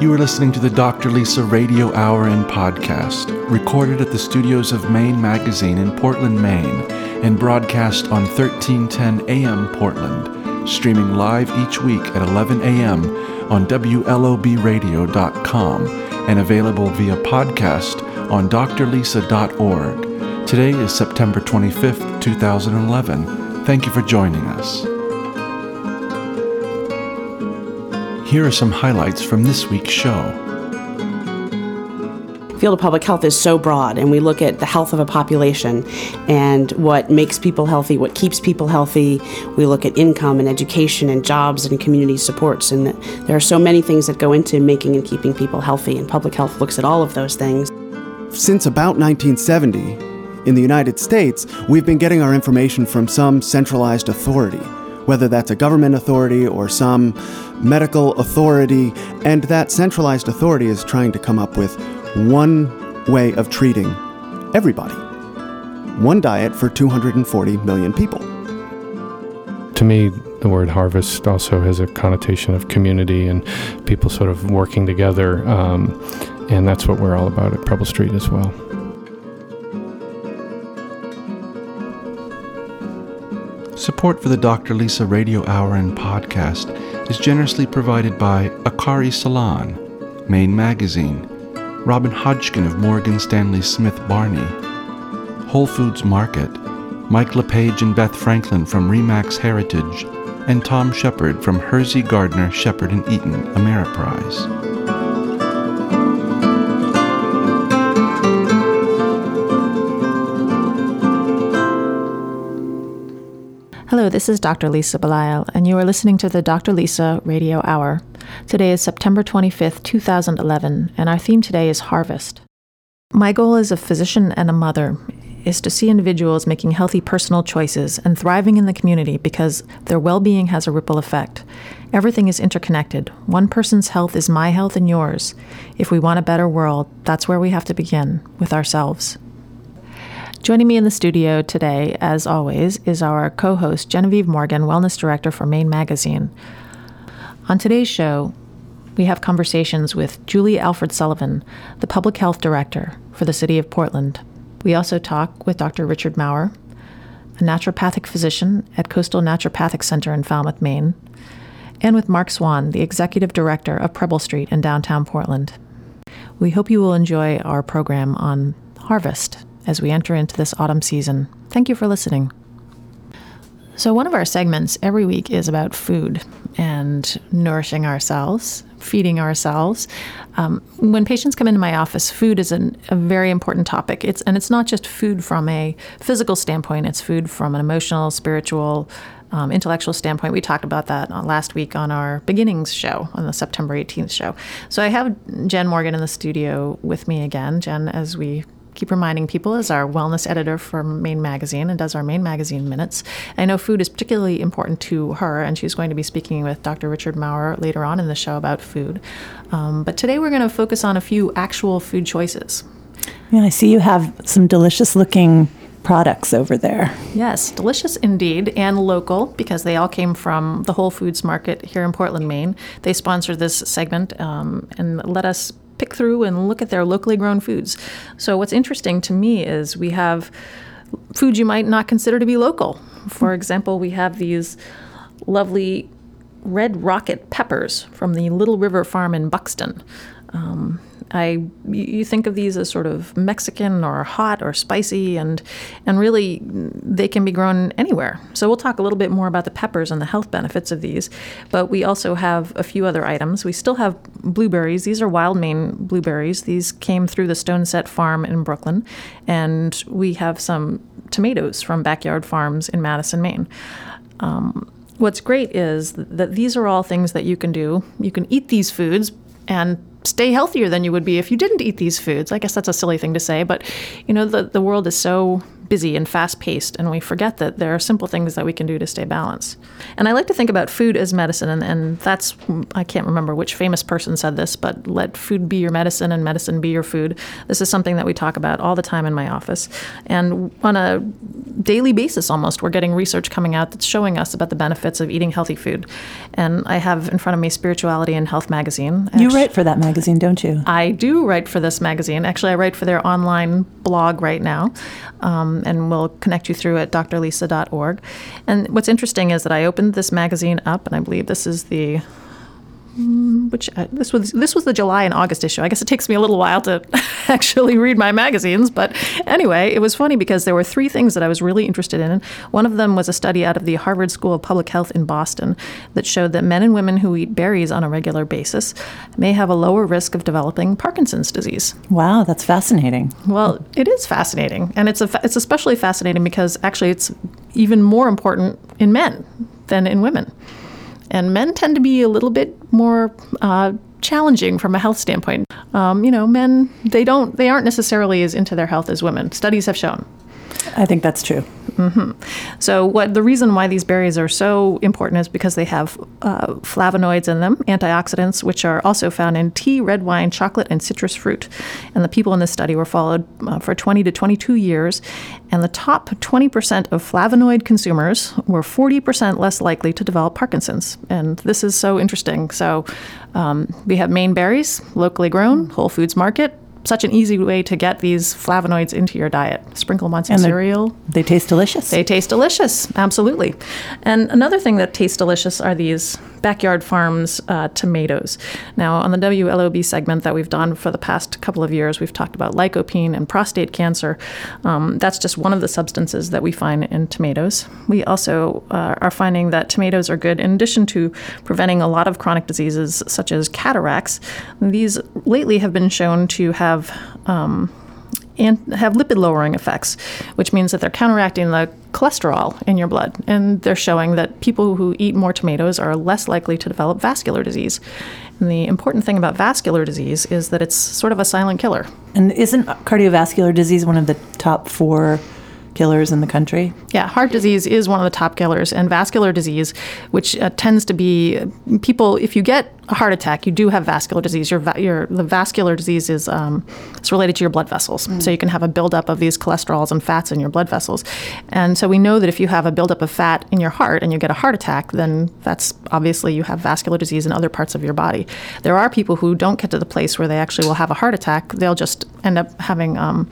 You are listening to the Dr. Lisa Radio Hour and Podcast, recorded at the studios of Maine Magazine in Portland, Maine, and broadcast on 1310 AM Portland, streaming live each week at 11 a.m. on WLOBradio.com and available via podcast on drlisa.org. Today is September 25th, 2011. Thank you for joining us. Here are some highlights from this week's show. field of public health is so broad and we look at the health of a population and what makes people healthy what keeps people healthy. We look at income and education and jobs and community supports and there are so many things that go into making and keeping people healthy and public health looks at all of those things. Since about 1970, in the United States, we've been getting our information from some centralized authority, whether that's a government authority or some medical authority, and that centralized authority is trying to come up with one way of treating everybody. One diet for 240 million people. To me, the word harvest also has a connotation of community and people sort of working together. Um, and that's what we're all about at Preble Street as well. Support for the Dr. Lisa Radio Hour and Podcast is generously provided by Akari Salon, Maine Magazine, Robin Hodgkin of Morgan Stanley Smith Barney, Whole Foods Market, Mike LePage and Beth Franklin from Remax Heritage, and Tom Shepard from Hersey Gardner Shepard and Eaton Ameriprise. This is Dr. Lisa Belisle, and you are listening to the Dr. Lisa Radio Hour. Today is September 25th, 2011, and our theme today is harvest. My goal as a physician and a mother is to see individuals making healthy personal choices and thriving in the community because their well being has a ripple effect. Everything is interconnected. One person's health is my health and yours. If we want a better world, that's where we have to begin with ourselves. Joining me in the studio today, as always, is our co host Genevieve Morgan, Wellness Director for Maine Magazine. On today's show, we have conversations with Julie Alfred Sullivan, the Public Health Director for the City of Portland. We also talk with Dr. Richard Maurer, a naturopathic physician at Coastal Naturopathic Center in Falmouth, Maine, and with Mark Swan, the Executive Director of Preble Street in downtown Portland. We hope you will enjoy our program on harvest as we enter into this autumn season. Thank you for listening. So, one of our segments every week is about food and nourishing ourselves, feeding ourselves. Um, when patients come into my office, food is an, a very important topic. It's and it's not just food from a physical standpoint; it's food from an emotional, spiritual, um, intellectual standpoint. We talked about that uh, last week on our beginnings show, on the September 18th show. So I have Jen Morgan in the studio with me again. Jen, as we keep reminding people, is our wellness editor for Maine Magazine and does our Maine Magazine minutes. I know food is particularly important to her, and she's going to be speaking with Dr. Richard Maurer later on in the show about food. Um, but today we're going to focus on a few actual food choices. Yeah, I see you have some delicious looking products over there. Yes, delicious indeed, and local because they all came from the Whole Foods Market here in Portland, Maine. They sponsored this segment um, and let us pick through and look at their locally grown foods. So, what's interesting to me is we have foods you might not consider to be local. For example, we have these lovely red rocket peppers from the Little River Farm in Buxton. Um, I you think of these as sort of Mexican or hot or spicy, and and really they can be grown anywhere. So we'll talk a little bit more about the peppers and the health benefits of these. But we also have a few other items. We still have blueberries. These are wild Maine blueberries. These came through the Stone Set Farm in Brooklin, and we have some tomatoes from Backyard Farms in Madison, Maine. Um, what's great is that these are all things that you can do. You can eat these foods and stay healthier than you would be if you didn't eat these foods. I guess that's a silly thing to say, but you know the the world is so busy and fast paced, and we forget that there are simple things that we can do to stay balanced. And I like to think about food as medicine, and, and that's, I can't remember which famous person said this, but let food be your medicine and medicine be your food. This is something that we talk about all the time in my office. And on a daily basis almost, we're getting research coming out that's showing us about the benefits of eating healthy food. And I have in front of me Spirituality and Health magazine. You write for that magazine, don't you? I do write for this magazine. Actually, I write for their online blog right now, um, and we'll connect you through at drlisa.org. And what's interesting is that I opened this magazine up, and I believe this is the which uh, this was this was the July and August issue. I guess it takes me a little while to actually read my magazines, but anyway, it was funny because there were three things that I was really interested in. One of them was a study out of the Harvard School of Public Health in Boston that showed that men and women who eat berries on a regular basis may have a lower risk of developing Parkinson's disease. Wow, that's fascinating. Well, it is fascinating, and it's a, it's especially fascinating because actually it's even more important in men than in women and men tend to be a little bit more uh, challenging from a health standpoint. Um, you know, men they don't they aren't necessarily as into their health as women. Studies have shown. I think that's true. Mm-hmm. So, what the reason why these berries are so important is because they have uh, flavonoids in them, antioxidants, which are also found in tea, red wine, chocolate, and citrus fruit. And the people in this study were followed uh, for 20 to 22 years, and the top 20% of flavonoid consumers were 40% less likely to develop Parkinson's. And this is so interesting. So, um, we have Maine berries, locally grown, Whole Foods Market, such an easy way to get these flavonoids into your diet. Sprinkle them on some cereal. They taste delicious. They taste delicious, absolutely. And another thing that tastes delicious are these backyard farms uh, tomatoes. Now, on the WLOB segment that we've done for the past couple of years, we've talked about lycopene and prostate cancer. Um, that's just one of the substances that we find in tomatoes. We also uh, are finding that tomatoes are good in addition to preventing a lot of chronic diseases such as cataracts. These lately have been shown to have um, and have lipid lowering effects, which means that they're counteracting the cholesterol in your blood. And they're showing that people who eat more tomatoes are less likely to develop vascular disease. And the important thing about vascular disease is that it's sort of a silent killer. and isn't cardiovascular disease one of the top four killers in the country? Yeah, heart disease is one of the top killers, and vascular disease, which uh, tends to be people. If you get a heart attack, you do have vascular disease. Your, va- your the vascular disease is um, it's related to your blood vessels, so you can have a buildup of these cholesterols and fats in your blood vessels, and so we know that if you have a buildup of fat in your heart and you get a heart attack, then that's obviously you have vascular disease in other parts of your body. There are people who don't get to the place where they actually will have a heart attack; they'll just end up having um,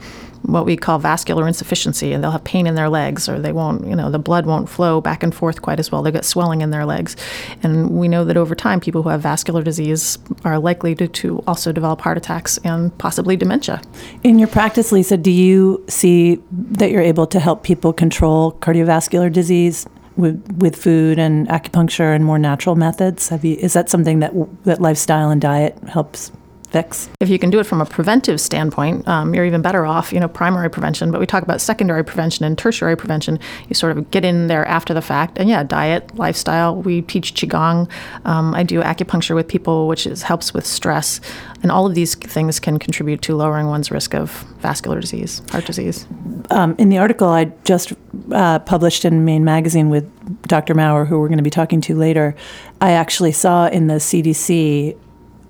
what we call vascular insufficiency, and they'll have pain in their legs, or they won't, you know, the blood won't flow back and forth quite as well. They get swelling in their legs, and we know that over time, people who have vascular disease are likely to, to also develop heart attacks and possibly dementia. In your practice, Lisa, do you see that you're able to help people control cardiovascular disease with, with food and acupuncture and more natural methods? Have you, is that something that, that lifestyle and diet helps fix? If you can do it from a preventive standpoint, um, you're even better off, you know, primary prevention. But we talk about secondary prevention and tertiary prevention. You sort of get in there after the fact. And yeah, diet, lifestyle. We teach Qigong. Um, I do acupuncture with people, which is, helps with stress. And all of these things can contribute to lowering one's risk of vascular disease, heart disease. Um, in the article I just uh, published in Maine Magazine with Dr. Maurer, who we're going to be talking to later, I actually saw in the CDC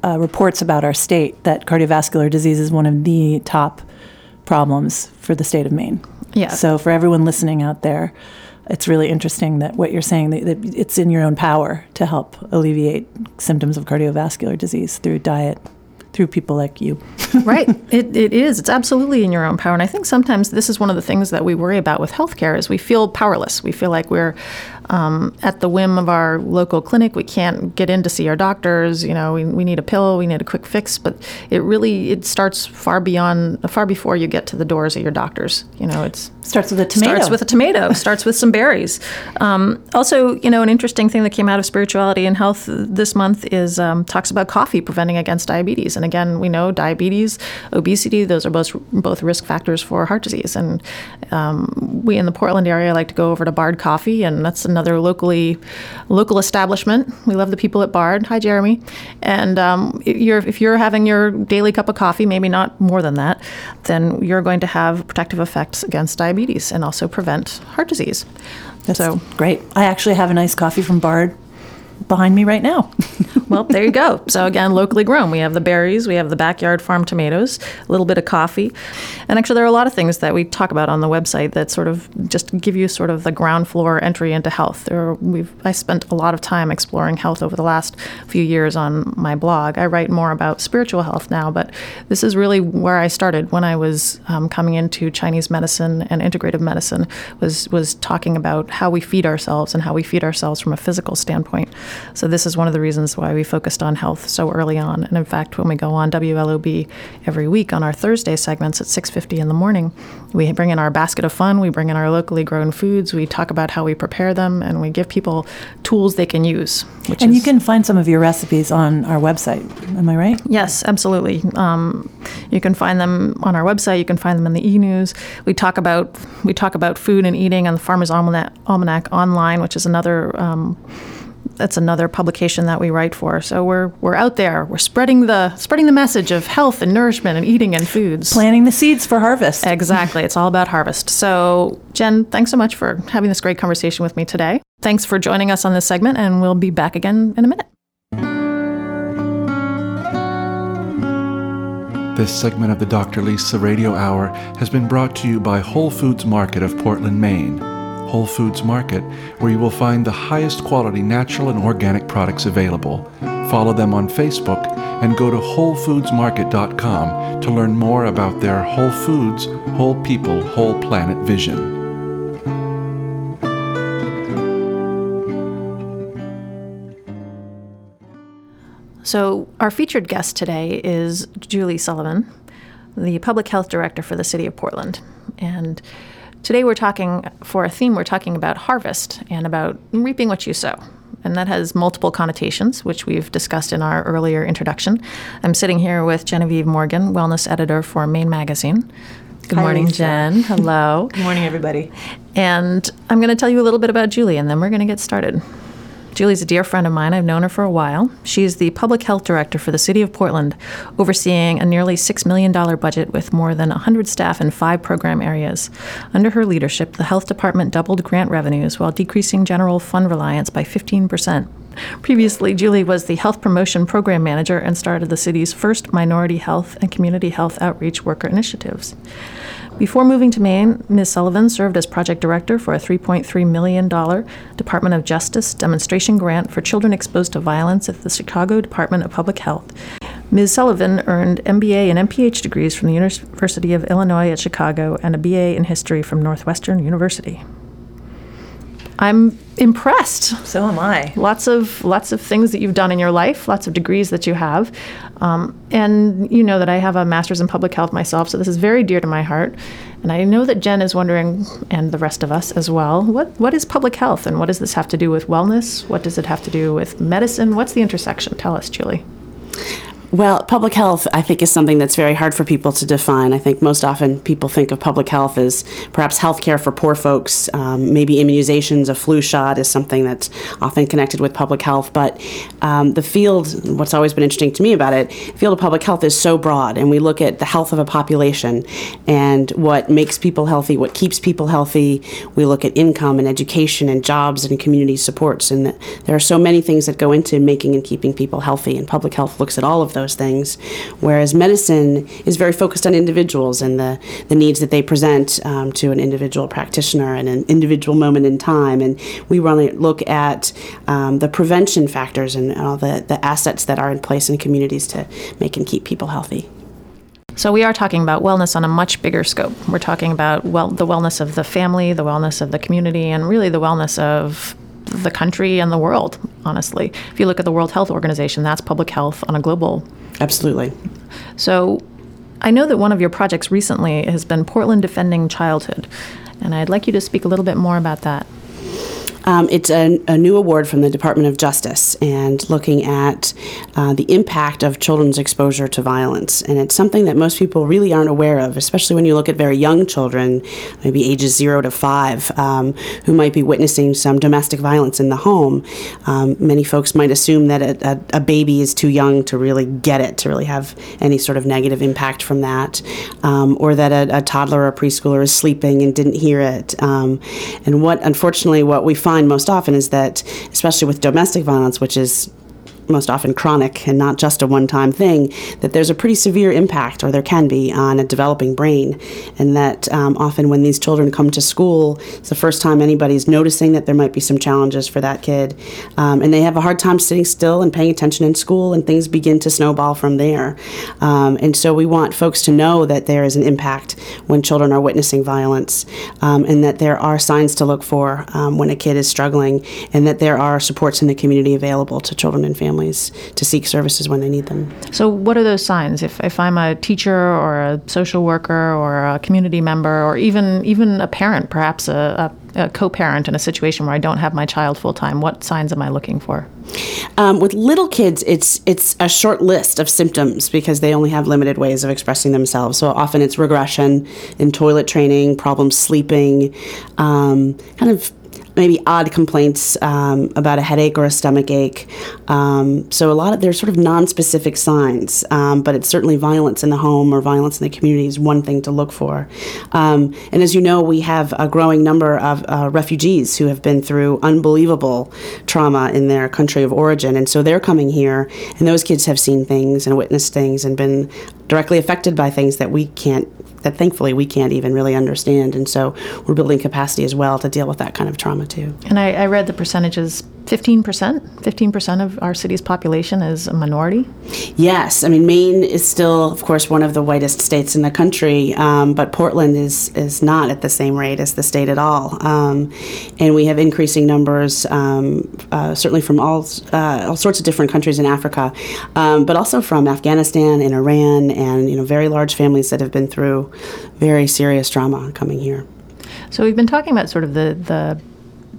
uh, reports about our state that cardiovascular disease is one of the top problems for the state of Maine. Yeah. So for everyone listening out there, it's really interesting that what you're saying that, that it's in your own power to help alleviate symptoms of cardiovascular disease through diet, through people like you. right. It, it is. It's absolutely in your own power. And I think sometimes this is one of the things that we worry about with healthcare is we feel powerless. We feel like we're um, at the whim of our local clinic. We can't get in to see our doctors. You know, we, we need a pill. We need a quick fix. But it really it starts far beyond, far before you get to the doors of your doctors. You know, it's Starts with a tomato. Starts with a tomato. starts with some berries. Um, also, you know, an interesting thing that came out of spirituality and health this month is um, talks about coffee preventing against diabetes. And again, we know diabetes, obesity; those are both both risk factors for heart disease. And um, we in the Portland area like to go over to Bard Coffee, and that's another another locally local establishment. We love the people at Bard. Hi, Jeremy. And um, if you're if you're having your daily cup of coffee, maybe not more than that, then you're going to have protective effects against diabetes and also prevent heart disease. That's so great. I actually have a nice coffee from Bard behind me right now. well, there you go. So again, locally grown. We have the berries, we have the backyard farm tomatoes, a little bit of coffee, and actually there are a lot of things that we talk about on the website that sort of just give you sort of the ground floor entry into health. There, we've I spent a lot of time exploring health over the last few years on my blog. I write more about spiritual health now, but this is really where I started when I was um, coming into Chinese medicine and integrative medicine. Was was talking about how we feed ourselves and how we feed ourselves from a physical standpoint. So this is one of the reasons why we focused on health so early on. And in fact, when we go on WLOB every week on our Thursday segments at 6:50 in the morning, we bring in our basket of fun, we bring in our locally grown foods, we talk about how we prepare them, and we give people tools they can use. and is, you can find some of your recipes on our website. Am I right? Yes, absolutely. Um, you can find them on our website. You can find them in the e-news. We talk about we talk about food and eating on the Farmers Almanac, Almanac online, which is another. Um, that's another publication that we write for. So we're we're out there. We're spreading the spreading the message of health and nourishment and eating and foods. Planting the seeds for harvest. Exactly. it's all about harvest. So Jen, thanks so much for having this great conversation with me today. Thanks for joining us on this segment, and we'll be back again in a minute. This segment of the Dr. Lisa Radio Hour has been brought to you by Whole Foods Market of Portland, Maine. Whole Foods Market, where you will find the highest quality natural and organic products available. Follow them on Facebook and go to WholeFoodsMarket.com to learn more about their Whole Foods, Whole People, Whole Planet vision. So, our featured guest today is Julie Sullivan, the Public Health Director for the City of Portland. And Today, we're talking for a theme, we're talking about harvest and about reaping what you sow. And that has multiple connotations, which we've discussed in our earlier introduction. I'm sitting here with Genevieve Morgan, wellness editor for Maine Magazine. Good Hi, morning. Jen. Hello. Good morning, everybody. And I'm going to tell you a little bit about Julie, and then we're going to get started. Julie's a dear friend of mine. I've known her for a while. She's the public health director for the city of Portland, overseeing a nearly $6 million budget with more than 100 staff in five program areas. Under her leadership, the health department doubled grant revenues while decreasing general fund reliance by 15%. Previously, Julie was the health promotion program manager and started the city's first minority health and community health outreach worker initiatives. Before moving to Maine, Ms. Sullivan served as project director for a $3.3 million Department of Justice demonstration grant for children exposed to violence at the Chicago Department of Public Health. Ms. Sullivan earned MBA and MPH degrees from the University of Illinois at Chicago and a BA in history from Northwestern University. I'm impressed. So am I. Lots of lots of things that you've done in your life, lots of degrees that you have, um, and you know that I have a master's in public health myself, so this is very dear to my heart. And I know that Jen is wondering, and the rest of us as well, what what is public health, and what does this have to do with wellness? What does it have to do with medicine? What's the intersection? Tell us, Julie. Well, public health, I think, is something that's very hard for people to define. I think most often people think of public health as perhaps health care for poor folks. Um, maybe immunizations, a flu shot is something that's often connected with public health. But um, the field, what's always been interesting to me about it, the field of public health is so broad, and we look at the health of a population and what makes people healthy, what keeps people healthy. We look at income and education and jobs and community supports, and there are so many things that go into making and keeping people healthy. And public health looks at all of those things, whereas medicine is very focused on individuals and the, the needs that they present um, to an individual practitioner and an individual moment in time. And we really look at um, the prevention factors and all the, the assets that are in place in communities to make and keep people healthy. So we are talking about wellness on a much bigger scope. We're talking about well, the wellness of the family, the wellness of the community, and really the wellness of the country and the world, honestly. If you look at the World Health Organization, that's public health on a global. Absolutely. So I know that one of your projects recently has been Portland Defending Childhood, and I'd like you to speak a little bit more about that. Um, it's a, a, new award from the Department of Justice and looking at uh, the impact of children's exposure to violence. And it's something that most people really aren't aware of, especially when you look at very young children, maybe ages zero to five, um, who might be witnessing some domestic violence in the home. Um, many folks might assume that a, a, a, baby is too young to really get it, to really have any sort of negative impact from that, um, or that a, toddler or preschooler is sleeping and didn't hear it. Um, and what, unfortunately, what we find most often is that, especially with domestic violence, which is most often chronic and not just a one time thing, that there's a pretty severe impact, or there can be, on a developing brain. And that um, often when these children come to school, it's the first time anybody's noticing that there might be some challenges for that kid. Um, and they have a hard time sitting still and paying attention in school, and things begin to snowball from there. Um, and so we want folks to know that there is an impact when children are witnessing violence, um, and that there are signs to look for um, when a kid is struggling, and that there are supports in the community available to children and families families to seek services when they need them. So, what are those signs? If, if I'm a teacher or a social worker or a community member or even even a parent, perhaps a, a, a co-parent in a situation where I don't have my child full time, what signs am I looking for? Um, with little kids, it's it's a short list of symptoms because they only have limited ways of expressing themselves. So often it's regression in toilet training, problems sleeping, um, kind of maybe odd complaints um, about a headache or a stomach ache. Um, so a lot of there's sort of non-specific signs, um, but it's certainly violence in the home or violence in the community is one thing to look for. Um, and as you know, we have a growing number of uh, refugees who have been through unbelievable trauma in their country of origin, and so they're coming here, and those kids have seen things and witnessed things and been directly affected by things that we can't that thankfully we can't even really understand. And so we're building capacity as well to deal with that kind of trauma too. And I, I read the percentages 15%? 15% of our city's population is a minority? Yes. I mean, Maine is still, of course, one of the whitest states in the country, um, but Portland is, is not at the same rate as the state at all. Um, and we have increasing numbers, um, uh, certainly from all, uh, all sorts of different countries in Africa, um, but also from Afghanistan and Iran and, you know, very large families that have been through very serious trauma coming here. So we've been talking about sort of the, the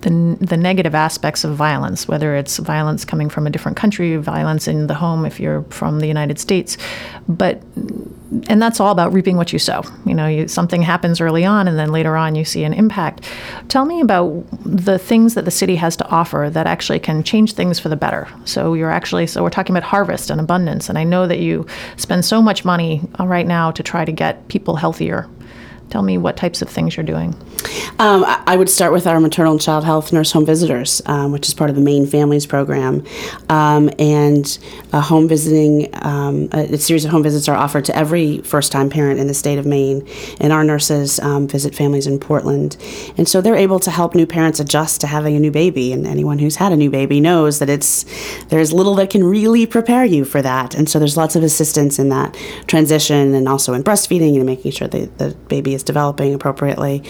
the, the negative aspects of violence, whether it's violence coming from a different country, violence in the home if you're from the United States. But, and that's all about reaping what you sow. You know, you, something happens early on and then later on you see an impact. Tell me about the things that the city has to offer that actually can change things for the better. So you're actually, so we're talking about harvest and abundance. And I know that you spend so much money uh, right now to try to get people healthier Tell me what types of things you're doing. Um, I would start with our maternal and child health nurse home visitors, um, which is part of the Maine Families Program. Um, and a home visiting, um, a, a, series of home visits are offered to every first time parent in the state of Maine. And our nurses um, visit families in Portland. And so they're able to help new parents adjust to having a new baby. And anyone who's had a new baby knows that it's there's little that can really prepare you for that. And so there's lots of assistance in that transition and also in breastfeeding and making sure that the baby is is developing appropriately.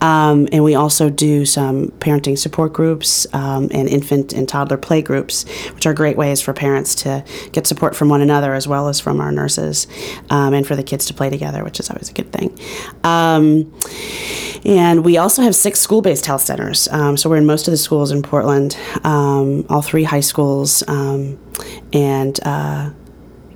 Um, and we also do some parenting support groups um, and infant and toddler play groups, which are great ways for parents to get support from one another as well as from our nurses um, and for the kids to play together, which is always a good thing. Um, and we also have six school based health centers. Um, so we're in most of the schools in Portland, um, all three high schools. and uh,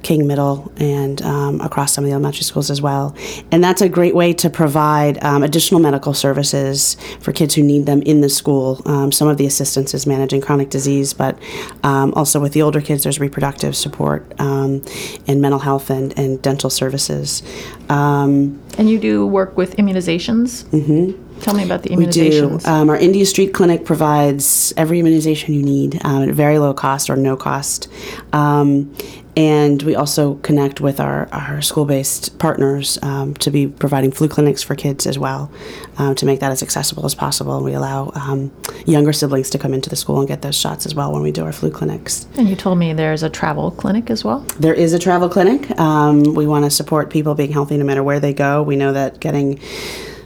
King Middle and um, across some of the elementary schools as well. And that's a great way to provide um, additional medical services for kids who need them in the school. Um, some of the assistance is managing chronic disease, but um, also with the older kids, there's reproductive support um, and mental health and, and dental services. Um, and you do work with immunizations? Mm-hmm. Tell me about the immunizations. We do. Um, our India Street Clinic provides every immunization you need um, at very low cost or no cost. Um, and we also connect with our, our school based partners um, to be providing flu clinics for kids as well um, to make that as accessible as possible. And we allow um, younger siblings to come into the school and get those shots as well when we do our flu clinics. And you told me there's a travel clinic as well? There is a travel clinic. Um, we want to support people being healthy no matter where they go. We know that getting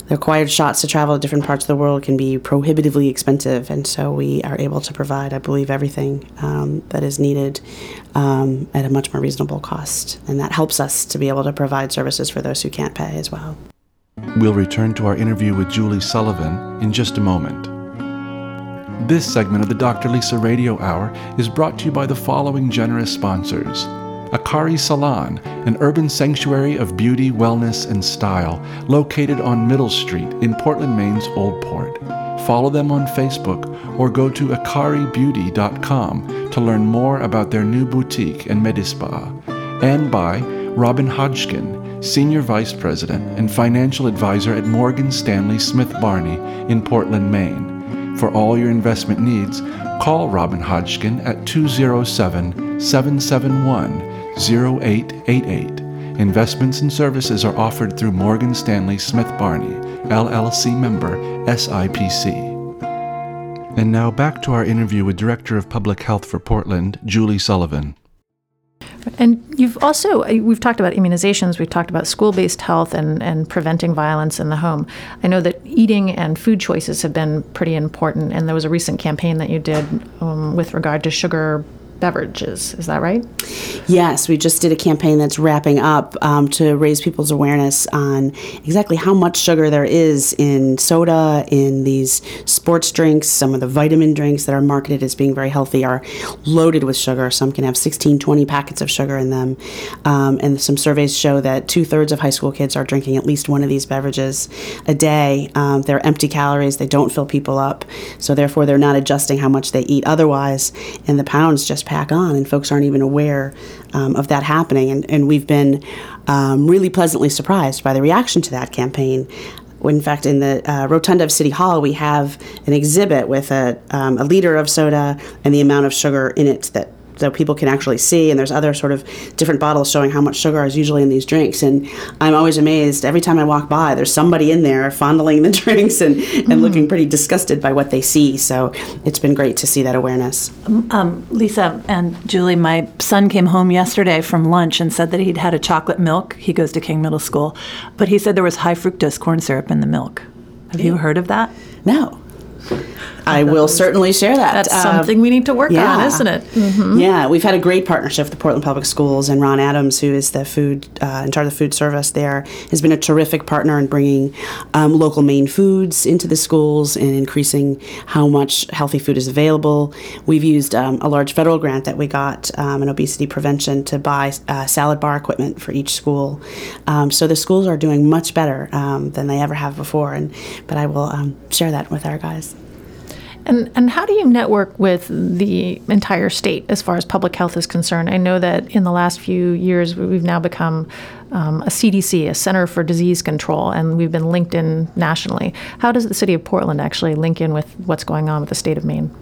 the required shots to travel to different parts of the world can be prohibitively expensive, and so we are able to provide, I believe, everything um, that is needed um, at a much more reasonable cost. And that helps us to be able to provide services for those who can't pay as well. We'll return to our interview with Julie Sullivan in just a moment. This segment of the Dr. Lisa Radio Hour is brought to you by the following generous sponsors. Akari Salon, an urban sanctuary of beauty, wellness, and style located on Middle Street in Portland, Maine's Old Port. Follow them on Facebook or go to akaribeauty.com to learn more about their new boutique and Medispa. And by Robin Hodgkin, Senior Vice President and Financial Advisor at Morgan Stanley Smith Barney in Portland, Maine. For all your investment needs, call Robin Hodgkin at 207 771 0888. Investments and services are offered through Morgan Stanley Smith Barney, LLC member, SIPC. And now back to our interview with Director of Public Health for Portland, Julie Sullivan. And you've also, uh, we've talked about immunizations, we've talked about school based health and, and preventing violence in the home. I know that eating and food choices have been pretty important, and there was a recent campaign that you did um, with regard to sugar beverages. Is that right? Yes, we just did a campaign that's wrapping up um, to raise people's awareness on exactly how much sugar there is in soda, in these sports drinks. Some of the vitamin drinks that are marketed as being very healthy are loaded with sugar. Some can have 16, 20 packets of sugar in them. Um, and some surveys show that two thirds of high school kids are drinking at least one of these beverages a day. Um, they're empty calories, they don't fill people up. So, therefore, they're not adjusting how much they eat otherwise. And the pounds just on, and folks aren't even aware um, of that happening. And, and we've been um, really pleasantly surprised by the reaction to that campaign. In fact, in the uh, rotunda of City Hall, we have an exhibit with a, um, a liter of soda and the amount of sugar in it that so people can actually see. And there's other sort of different bottles showing how much sugar is usually in these drinks. And I'm always amazed every time I walk by, there's somebody in there fondling the drinks and, and mm. looking pretty disgusted by what they see. So it's been great to see that awareness. Um, um, Lisa and Julie, my son came home yesterday from lunch and said that he'd had a chocolate milk. He goes to King Middle School, but he said there was high fructose corn syrup in the milk. Have you heard of that? No. I will certainly share that. That's uh, something we need to work yeah. on, isn't it? Mm-hmm. Yeah, we've had a great partnership with the Portland Public Schools, and Ron Adams, who is the food uh, in charge of the food service there, has been a terrific partner in bringing um, local Maine foods into the schools and increasing how much healthy food is available. We've used um, a large federal grant that we got um, in obesity prevention to buy uh, salad bar equipment for each school. Um, so the schools are doing much better um, than they ever have before, and but I will um, share that with our guys. And and how do you network with the entire state as far as public health is concerned? I know that in the last few years we've now become um, a CDC, a Center for Disease Control, and we've been linked in nationally. How does the city of Portland actually link in with what's going on with the state of Maine?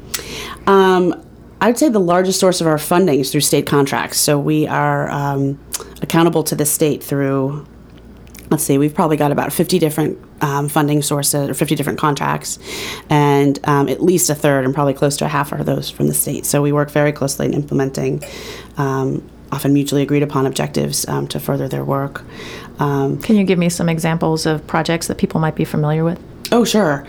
Um, I'd say the largest source of our funding is through state contracts. So we are um, accountable to the state through let's see, we've probably got about 50 different um, funding sources or 50 different contracts, and um, at least a third and probably close to a half are those from the state. So we work very closely in implementing. Um, often mutually agreed upon objectives um, to further their work. Um, Can you give me some examples of projects that people might be familiar with? Oh, sure.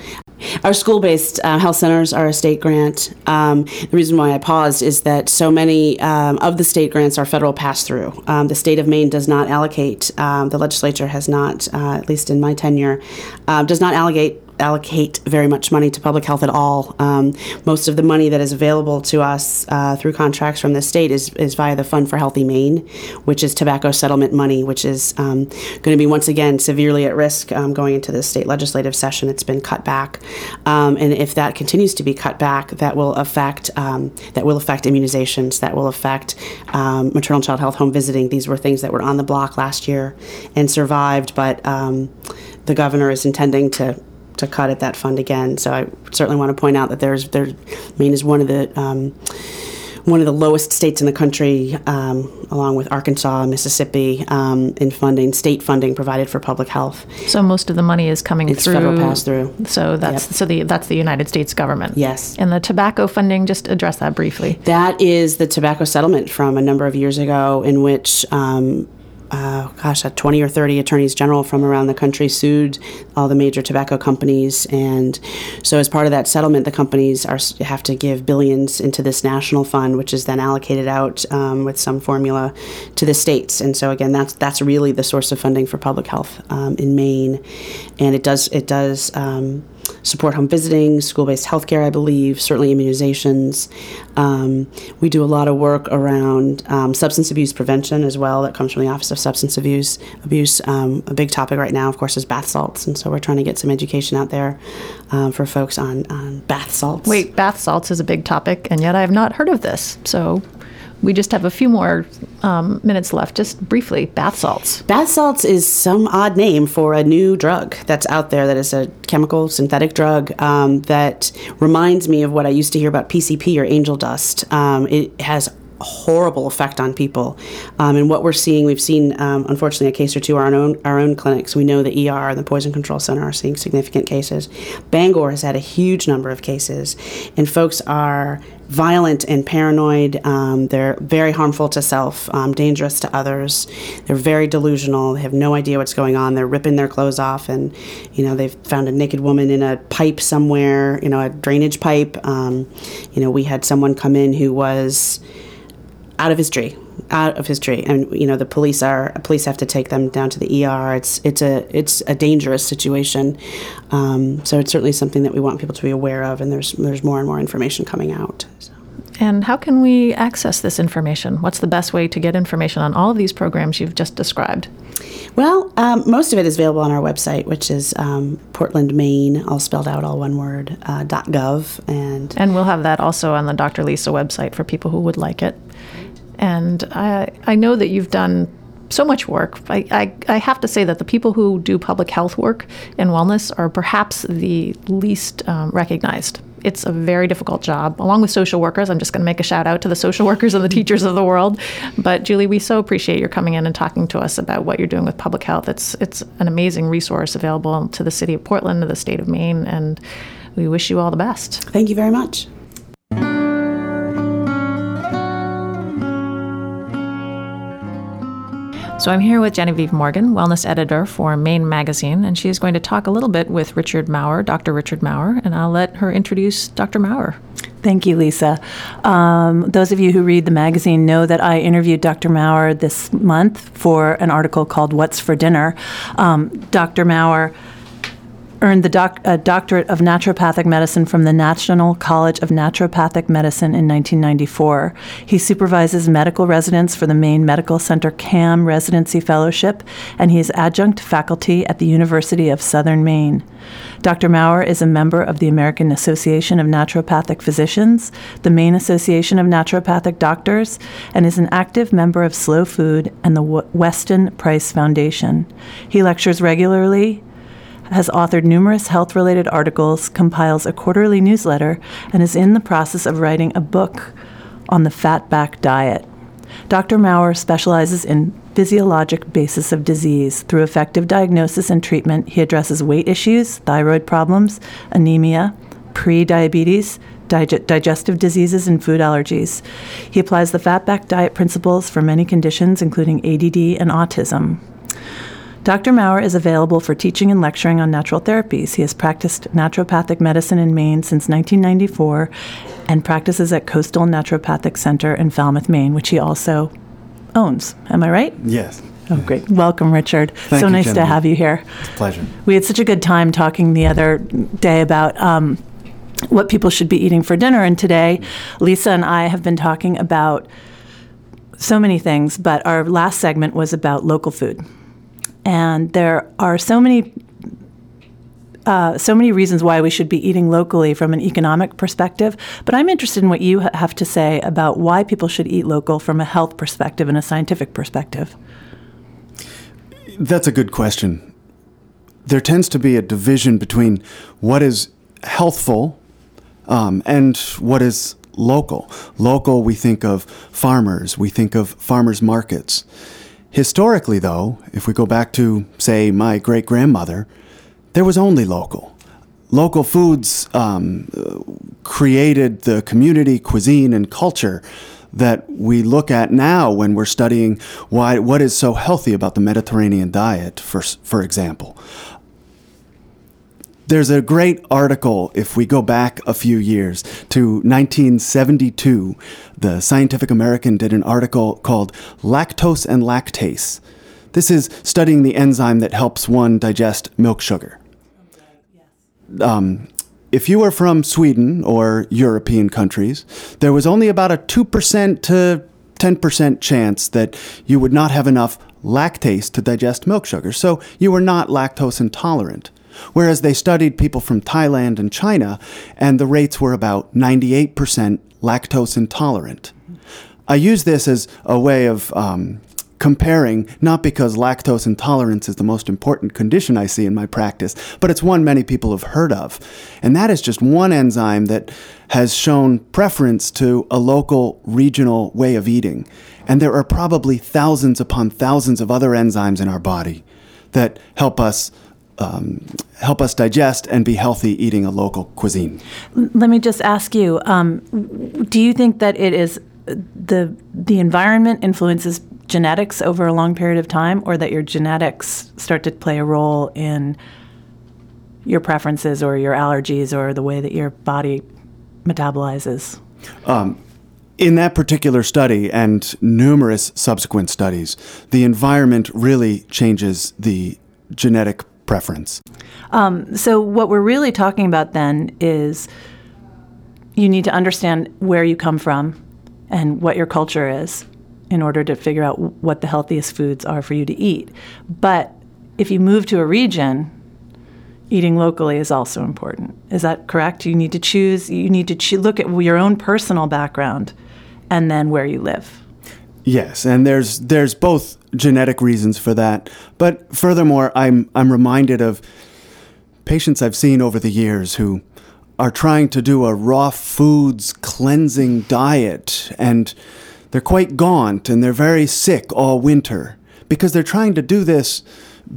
Our school based uh, health centers are a state grant. Um, the reason why I paused is that so many um, of the state grants are federal pass through. Um, the state of Maine does not allocate, um, the legislature has not, uh, at least in my tenure, uh, does not allocate allocate very much money to public health at all. Um, most of the money that is available to us uh, through contracts from the state is, is via the Fund for Healthy Maine, which is tobacco settlement money, which is um, going to be once again severely at risk um, going into the state legislative session. It's been cut back, um, and if that continues to be cut back, that will affect um, that will affect immunizations, that will affect um, maternal child health, home visiting. These were things that were on the block last year and survived, but the governor is intending to to cut at that fund again. So I certainly want to point out that there's there, Maine is one of the um, one of the lowest states in the country, um, along with Arkansas, Mississippi, um, in funding, state funding provided for public health. So most of the money is coming it's through federal pass through. So that's yep. so the that's the United States government. Yes. And the tobacco funding, just address that briefly. That is the tobacco settlement from a number of years ago, in which. Um, uh, gosh, 20 or 30 attorneys general from around the country sued all the major tobacco companies. And so, as part of that settlement, the companies are, have to give billions into this national fund, which is then allocated out um, with some formula to the states. And so, again, that's that's really the source of funding for public health um, in Maine. And it does it does. Um, support home visiting, school based healthcare, I believe, certainly immunizations. Um, we do a lot of work around um, substance abuse prevention as well, that comes from the Office of Substance Abuse. Abuse, um, a big topic right now, of course, is bath salts, and so we're trying to get some education out there um, for folks on, on bath salts. Wait, bath salts is a big topic, and yet I have not heard of this. So we just have a few more um, minutes left. Just briefly, bath salts. Bath salts is some odd name for a new drug that's out there that is a chemical synthetic drug um, that reminds me of what I used to hear about PCP or angel dust. Um, it has horrible effect on people. Um, and what we're seeing, we've seen um, unfortunately a case or two our own our own clinics. We know the ER and the Poison Control Center are seeing significant cases. Bangor has had a huge number of cases, and folks are violent and paranoid. Um, they're very harmful to self, um, dangerous to others. They're very delusional. They have no idea what's going on. They're ripping their clothes off, and you know they've found a naked woman in a pipe somewhere, you know, a drainage pipe. Um, you know, we had someone come in who was out of his tree out of his tree and you know the police are police have to take them down to the ER it's it's a it's a dangerous situation um, so it's certainly something that we want people to be aware of and there's there's more and more information coming out so. And how can we access this information? What's the best way to get information on all of these programs you've just described? Well, um, most of it is available on our website, which is um, Portland, Maine, all spelled out, all one word, uh, .gov, and and we'll have that also on the Dr. Lisa website for people who would like it. And I, I know that you've done so much work. I, I, I, have to say that the people who do public health work and wellness are perhaps the least um, recognized. It's a very difficult job, along with social workers. I'm just going to make a shout out to the social workers and the teachers of the world. But Julie, we so appreciate your coming in and talking to us about what you're doing with public health. It's it's an amazing resource available to the city of Portland, to the state of Maine, and we wish you all the best. Thank you very much. So I'm here with Genevieve Morgan, wellness editor for Maine Magazine, and she is going to talk a little bit with Richard Maurer, Dr. Richard Maurer, and I'll let her introduce Dr. Maurer. Thank you, Lisa. Um, those of you who read the magazine know that I interviewed Dr. Maurer this month for an article called What's for Dinner. Um, Dr. Maurer earned the doc, a doctorate of naturopathic medicine from the National College of Naturopathic Medicine in 1994. He supervises medical residents for the Maine Medical Center CAM Residency Fellowship, and he is adjunct faculty at the University of Southern Maine. Dr. Maurer is a member of the American Association of Naturopathic Physicians, the Maine Association of Naturopathic Doctors, and is an active member of Slow Food and the Weston Price Foundation. He lectures regularly has authored numerous health related articles, compiles a quarterly newsletter, and is in the process of writing a book on the fatback diet. Dr. Maurer specializes in physiologic basis of disease. Through effective diagnosis and treatment, he addresses weight issues, thyroid problems, anemia, pre-diabetes, dig- digestive diseases, and food allergies. He applies the fatback diet principles for many conditions, including ADD and autism. Dr. Maurer is available for teaching and lecturing on natural therapies. He has practiced naturopathic medicine in Maine since 1994 and practices at Coastal Naturopathic Center in Falmouth, Maine, which he also owns. Am I right? Yes. Oh, great. Welcome, Richard. Thank so you, nice Genevieve. to have you here. It's a pleasure. We had such a good time talking the other day about um, what people should be eating for dinner. And today, Lisa and I have been talking about so many things, but our last segment was about local food. And there are so many uh, so many reasons why we should be eating locally from an economic perspective, but I'm interested in what you ha- have to say about why people should eat local from a health perspective and a scientific perspective. That's a good question. There tends to be a division between what is healthful um, and what is local. Local, we think of farmers, we think of farmers markets. Historically, though, if we go back to, say, my great grandmother, there was only local. Local foods um, created the community cuisine and culture that we look at now when we're studying why what is so healthy about the Mediterranean diet, for for example. There's a great article, if we go back a few years to 1972. The Scientific American did an article called Lactose and Lactase. This is studying the enzyme that helps one digest milk sugar. um, if you were from Sweden or European countries, there was only about a 2% to 10% chance that you would not have enough lactase to digest milk sugar. So you were not lactose intolerant. Whereas they studied people from Thailand and China, and the rates were about 98% lactose intolerant. I use this as a way of um, comparing, not because lactose intolerance is the most important condition I see in my practice, but it's one many people have heard of. And that is just one enzyme that has shown preference to a local, regional way of eating. And there are probably thousands upon thousands of other enzymes in our body that help us. Um, help us digest and be healthy eating a local cuisine. Let me just ask you: um, Do you think that it is the the environment influences genetics over a long period of time, or that your genetics start to play a role in your preferences or your allergies or the way that your body metabolizes? Um, in that particular study and numerous subsequent studies, the environment really changes the genetic preference. Um, so, what we're really talking about then is you need to understand where you come from and what your culture is in order to figure out what the healthiest foods are for you to eat. But if you move to a region, eating locally is also important. Is that correct? You need to choose, you need to cho- look at your own personal background and then where you live. Yes, and there's there's both genetic reasons for that, but furthermore, I'm I'm reminded of patients I've seen over the years who are trying to do a raw foods cleansing diet and they're quite gaunt and they're very sick all winter because they're trying to do this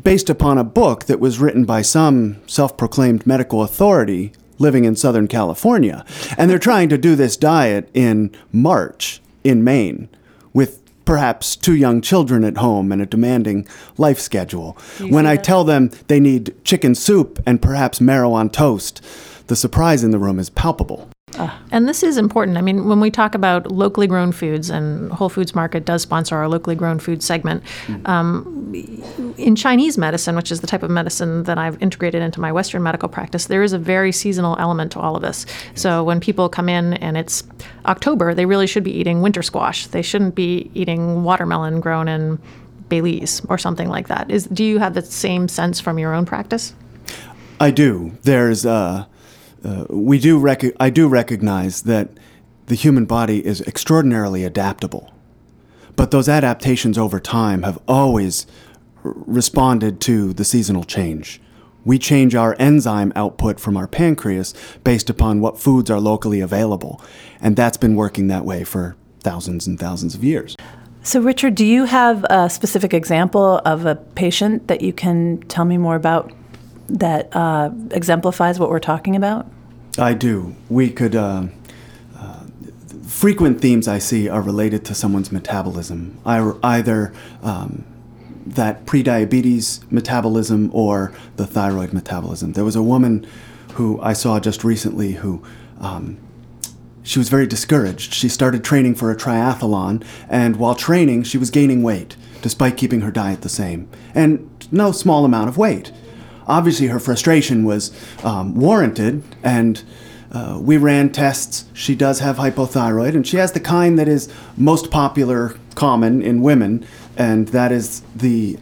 based upon a book that was written by some self proclaimed medical authority living in Southern California. And they're trying to do this diet in March in Maine with perhaps two young children at home and a demanding life schedule. When I tell them they need chicken soup and perhaps marrow on toast, the surprise in the room is palpable. And this is important. I mean, when we talk about locally grown foods, and Whole Foods Market does sponsor our locally grown food segment, um, in Chinese medicine, which is the type of medicine that I've integrated into my Western medical practice, there is a very seasonal element to all of this. So when people come in and it's October, they really should be eating winter squash. They shouldn't be eating watermelon grown in Belize or something like that. Is do you have the same sense from your own practice? I do. There's uh, uh, we do rec- I do recognize that the human body is extraordinarily adaptable, but those adaptations over time have always r- responded to the seasonal change. We change our enzyme output from our pancreas based upon what foods are locally available, and that's been working that way for thousands and thousands of years. So, Richard, do you have a specific example of a patient that you can tell me more about that uh, exemplifies what we're talking about? I do. We could. Uh, uh, frequent themes I see are related to someone's metabolism, either um, that prediabetes metabolism or the thyroid metabolism. There was a woman who I saw just recently who. Um, she was very discouraged. She started training for a triathlon, and while training, she was gaining weight, despite keeping her diet the same, and no small amount of weight obviously her frustration was um, warranted, and uh, we ran tests. She does have hypothyroid, and she has the kind that is most popular, common in women, and that is the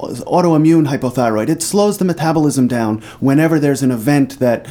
autoimmune hypothyroid. It slows the metabolism down whenever there's an event that uh,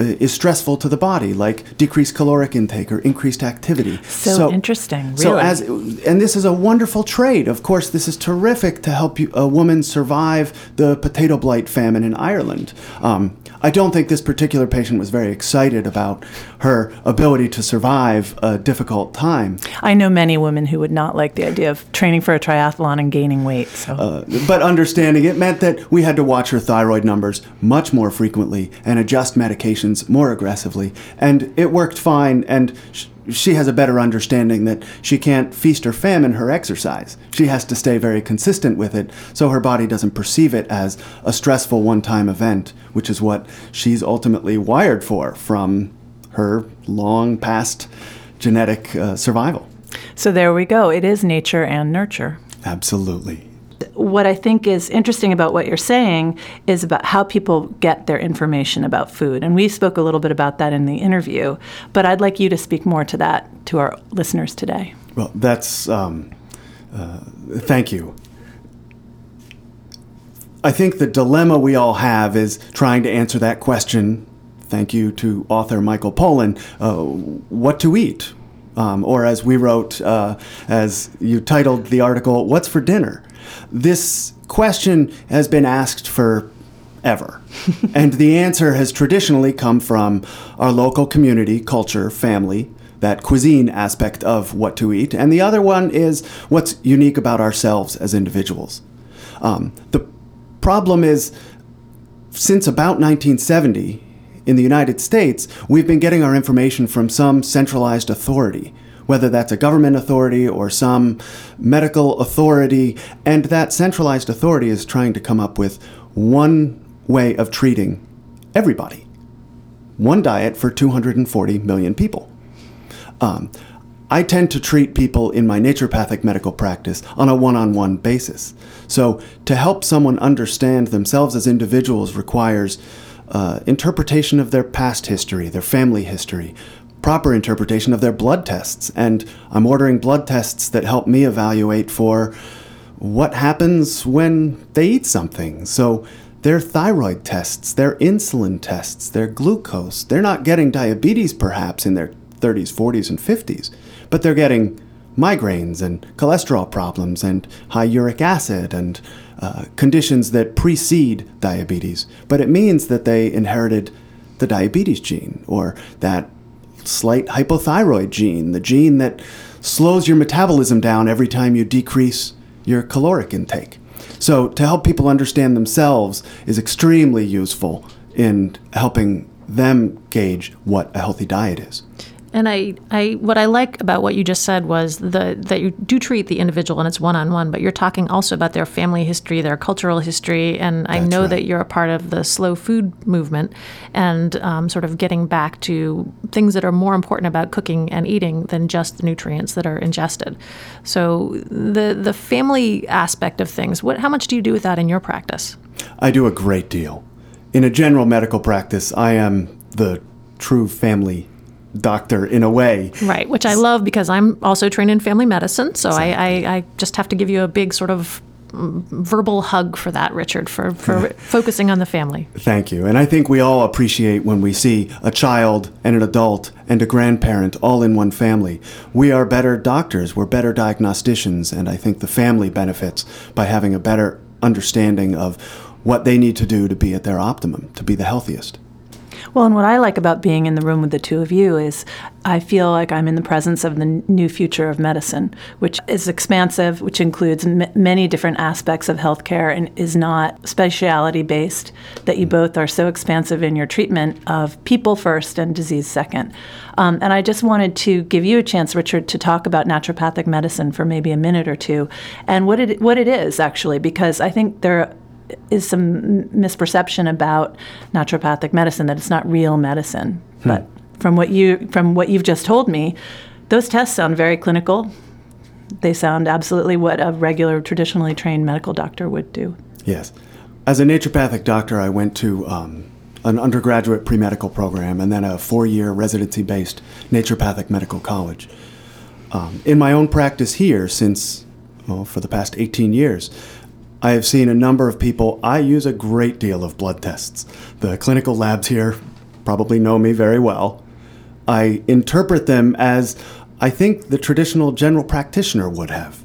is stressful to the body, like decreased caloric intake or increased activity. So, interesting. Really. So as and this is a wonderful trade. Of course, this is terrific to help you, a woman survive the potato blight famine in Ireland. Um, I don't think this particular patient was very excited about her ability to survive a difficult time. I know many women who would not like the idea of training for a triathlon and gaining weight. So. Uh, but understanding it meant that we had to watch her thyroid numbers much more frequently and adjust medications more aggressively. And it worked fine. And sh- she has a better understanding that she can't feast or famine her exercise. She has to stay very consistent with it so her body doesn't perceive it as a stressful one time event, which is what she's ultimately wired for from her long past genetic uh, survival. So there we go. It is nature and nurture. Absolutely. What I think is interesting about what you're saying is about how people get their information about food. And we spoke a little bit about that in the interview, but I'd like you to speak more to that to our listeners today. Well, that's, um, uh, thank you. I think the dilemma we all have is trying to answer that question. Thank you to author Michael Pollan. Uh, what to eat? Um, or as we wrote, uh, as you titled the article, What's for Dinner? This question has been asked for ever. and the answer has traditionally come from our local community, culture, family, that cuisine aspect of what to eat. And the other one is what's unique about ourselves as individuals. Um, the problem is, since about 1970, in the United States, we've been getting our information from some centralized authority, whether that's a government authority or some medical authority, and that centralized authority is trying to come up with one way of treating everybody. One diet for 240 million people. Um, I tend to treat people in my naturopathic medical practice on a one on one basis. So, to help someone understand themselves as individuals requires uh, interpretation of their past history, their family history, proper interpretation of their blood tests. And I'm ordering blood tests that help me evaluate for what happens when they eat something. So, their thyroid tests, their insulin tests, their glucose, they're not getting diabetes perhaps in their 30s, 40s, and 50s but they're getting migraines and cholesterol problems and high uric acid and uh, conditions that precede diabetes. But it means that they inherited the diabetes gene or that slight hypothyroid gene, the gene that slows your metabolism down every time you decrease your caloric intake. So, to help people understand themselves is extremely useful in helping them gauge what a healthy diet is. And I, I, what I like about what you just said was the that you do treat the individual and it's one on one, but you're talking also about their family history, their cultural history, and I know right. that you're a part of the slow food movement, and um, sort of getting back to things that are more important about cooking and eating than just the nutrients that are ingested. So the the family aspect of things, what, how much do you do with that in your practice? I do a great deal. In a general medical practice, I am the true family doctor in a way. Right, which I love because I'm also trained in family medicine. So I, I, I, just have to give you a big sort of mm, verbal hug for that, Richard, for, for focusing on the family. Thank you. And I think we all appreciate when we see a child and an adult and a grandparent all in one family. We are better doctors, we're better diagnosticians, and I think the family benefits by having a better understanding of what they need to do to be at their optimum, to be the healthiest. Well, and what I like about being in the room with the two of you is I feel like I'm in the presence of the new future of medicine, which is expansive, which includes m- many different aspects of healthcare and is not speciality based, that you both are so expansive in your treatment of people first and disease second. Um, and I just wanted to give you a chance, Richard, to talk about naturopathic medicine for maybe a minute or two and what it, what it is actually, because I think there is some misperception about naturopathic medicine that it's not real medicine. Hmm. But from what you from what you've just told me, those tests sound very clinical. They sound absolutely what a regular traditionally trained medical doctor would do. Yes. As a naturopathic doctor, I went to um, an undergraduate pre medical program and then a four year residency based naturopathic medical college. Um, in my own practice here, since, well, for the past 18 years, I have seen a number of people. I use a great deal of blood tests. The clinical labs here probably know me very well. I interpret them as I think the traditional general practitioner would have.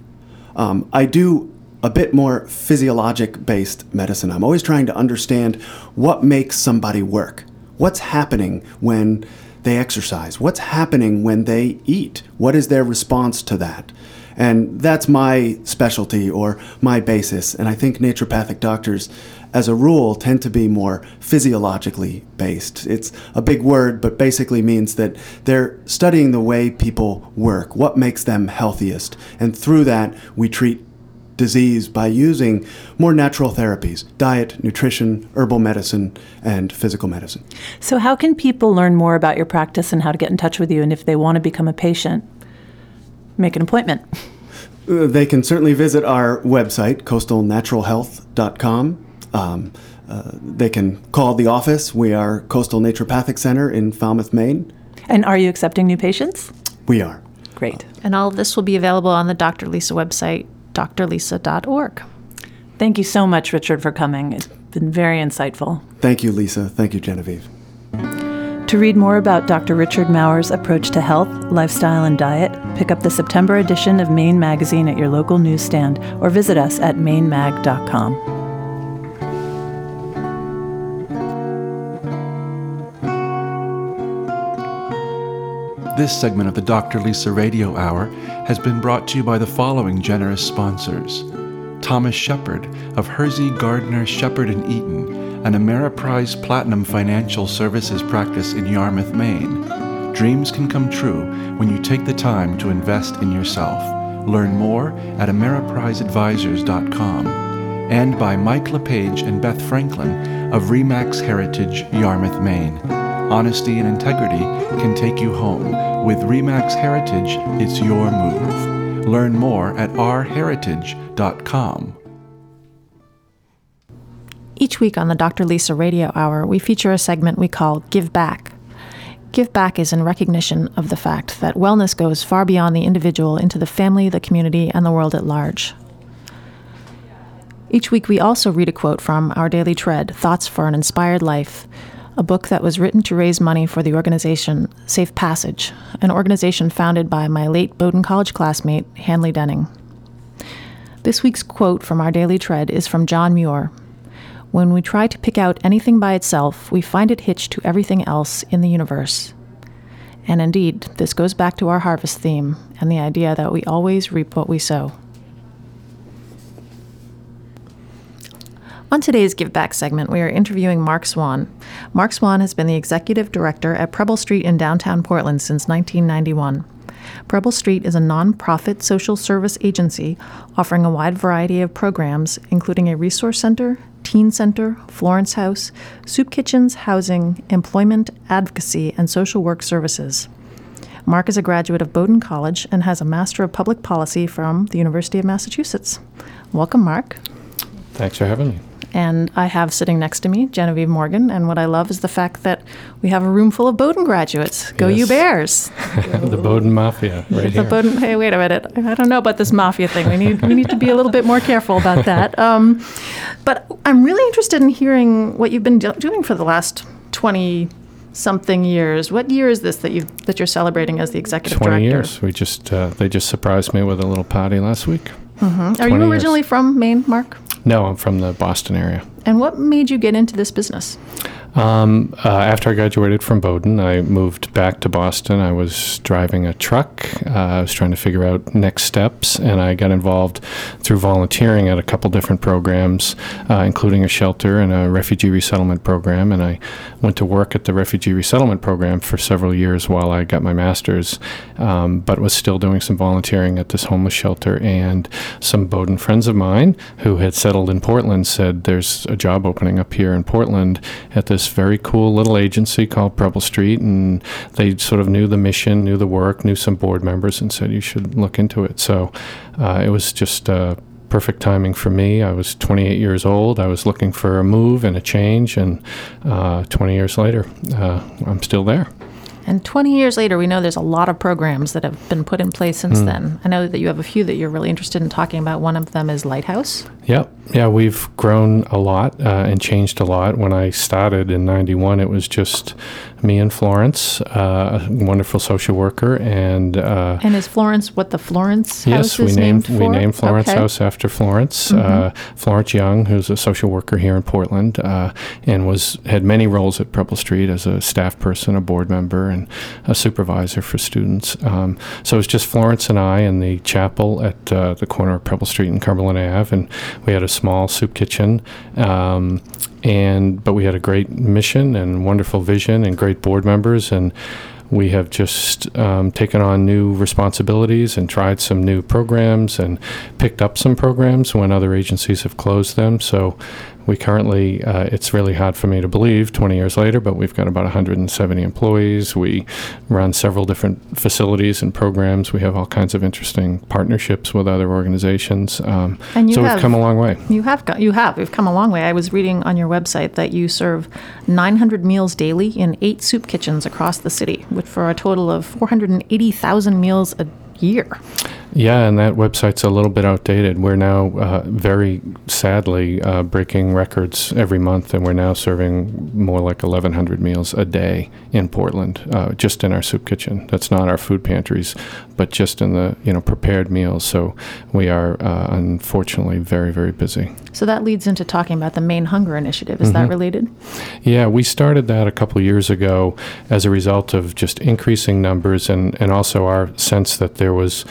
Um, I do a bit more physiologic based medicine. I'm always trying to understand what makes somebody work. What's happening when they exercise? What's happening when they eat? What is their response to that? And that's my specialty or my basis. And I think naturopathic doctors, as a rule, tend to be more physiologically based. It's a big word, but basically means that they're studying the way people work, what makes them healthiest. And through that, we treat disease by using more natural therapies diet, nutrition, herbal medicine, and physical medicine. So, how can people learn more about your practice and how to get in touch with you? And if they want to become a patient, make an appointment. Uh, They can certainly visit our website, coastalnaturalhealth.com. Um, uh, they can call the office. We are Coastal Naturopathic Center in Falmouth, Maine. And are you accepting new patients? We are. Great. And all of this will be available on the Dr. Lisa website, drlisa.org. Thank you so much, Richard, for coming. It's been very insightful. Thank you, Lisa. Thank you, Genevieve. To read more about Dr. Richard Maurer's approach to health, lifestyle, and diet, pick up the September edition of Maine Magazine at your local newsstand or visit us at mainmag.com. This segment of the Dr. Lisa Radio Hour has been brought to you by the following generous sponsors Thomas Shepard of Hersey Gardner Shepard and Eaton, an Ameriprise Platinum financial services practice in Yarmouth, Maine. Dreams can come true when you take the time to invest in yourself. Learn more at ameripriseadvisors.com. And by Mike LePage and Beth Franklin of Remax Heritage, Yarmouth, Maine. Honesty and integrity can take you home. With Remax Heritage, it's your move. Learn more at ourheritage.com. Each week on the Dr. Lisa Radio Hour, we feature a segment we call Give Back. Give Back is in recognition of the fact that wellness goes far beyond the individual into the family, the community, and the world at large. Each week, we also read a quote from Our Daily Tread Thoughts for an Inspired Life, a book that was written to raise money for the organization Safe Passage, an organization founded by my late Bowdoin College classmate, Hanley Denning. This week's quote from Our Daily Tread is from John Muir. When we try to pick out anything by itself, we find it hitched to everything else in the universe. And indeed, this goes back to our harvest theme and the idea that we always reap what we sow. On today's Give Back segment, we are interviewing Mark Swan. Mark Swan has been the executive director at Preble Street in downtown Portland since 1991. Preble Street is a nonprofit social service agency offering a wide variety of programs, including a resource center, teen center, Florence House, soup kitchens, housing, employment, advocacy, and social work services. Mark is a graduate of Bowdoin College and has a Master of Public Policy from the University of Massachusetts. Welcome, Mark. Thanks for having me. And I have sitting next to me Genevieve Morgan. And what I love is the fact that we have a room full of Bowdoin graduates. Go, you Bears! the Bowdoin Mafia, right The here. Bowdoin, hey, wait a minute. I don't know about this mafia thing. We need, we need to be a little bit more careful about that. Um, but I'm really interested in hearing what you've been do- doing for the last 20 something years. What year is this that you that you're celebrating as the executive 20 director? years. We just uh, they just surprised me with a little party last week. Are 20 you years. originally from Maine, Mark? No, I'm from the Boston area. And what made you get into this business? Um, uh, after I graduated from Bowdoin, I moved back to Boston. I was driving a truck. Uh, I was trying to figure out next steps, and I got involved through volunteering at a couple different programs, uh, including a shelter and a refugee resettlement program. And I went to work at the refugee resettlement program for several years while I got my master's, um, but was still doing some volunteering at this homeless shelter. And some Bowdoin friends of mine who had settled in Portland said, There's a job opening up here in Portland at this very cool little agency called Preble Street. And they sort of knew the mission, knew the work, knew some board members, and said, You should look into it. So uh, it was just uh, perfect timing for me. I was 28 years old. I was looking for a move and a change. And uh, 20 years later, uh, I'm still there. And 20 years later, we know there's a lot of programs that have been put in place since then. I know that you have a few that you're really interested in talking about. One of them is Lighthouse. Yep. Yeah, we've grown a lot uh, and changed a lot. When I started in 91, it was just me and Florence, uh, a wonderful social worker. And uh, And is Florence what the Florence yes, House we is named, named we named Florence Okay. House after Florence. Uh, Florence Young, who's a social worker here in Portland, uh, and was had many roles at Preble Street as a staff person, a board member, and a supervisor for students. Um, so it was just Florence and I in the chapel at uh, the corner of Preble Street and Cumberland Ave, and we had a small soup kitchen. Um, and but we had a great mission and wonderful vision and great board members and we have just um, taken on new responsibilities and tried some new programs and picked up some programs when other agencies have closed them. So We currently, uh, it's really hard for me to believe 20 years later, but we've got about 170 employees. We run several different facilities and programs. We have all kinds of interesting partnerships with other organizations. Um, And you so have- we've come a long way. You have got, you have. We've come a long way. I was reading on your website that you serve 900 meals daily in eight soup kitchens across the city, which for a total of 480,000 meals a year. Yeah, and that website's a little bit outdated. We're now uh, very sadly uh, breaking records every month, and we're now serving more like 1,100 meals a day in Portland, uh, just in our soup kitchen. That's not our food pantries, but just in the you know prepared meals. So we are uh, unfortunately very very busy. So that leads into talking about the Maine Hunger Initiative. Is that related? Yeah, we started that a couple years ago as a result of just increasing numbers and, and also our sense that there was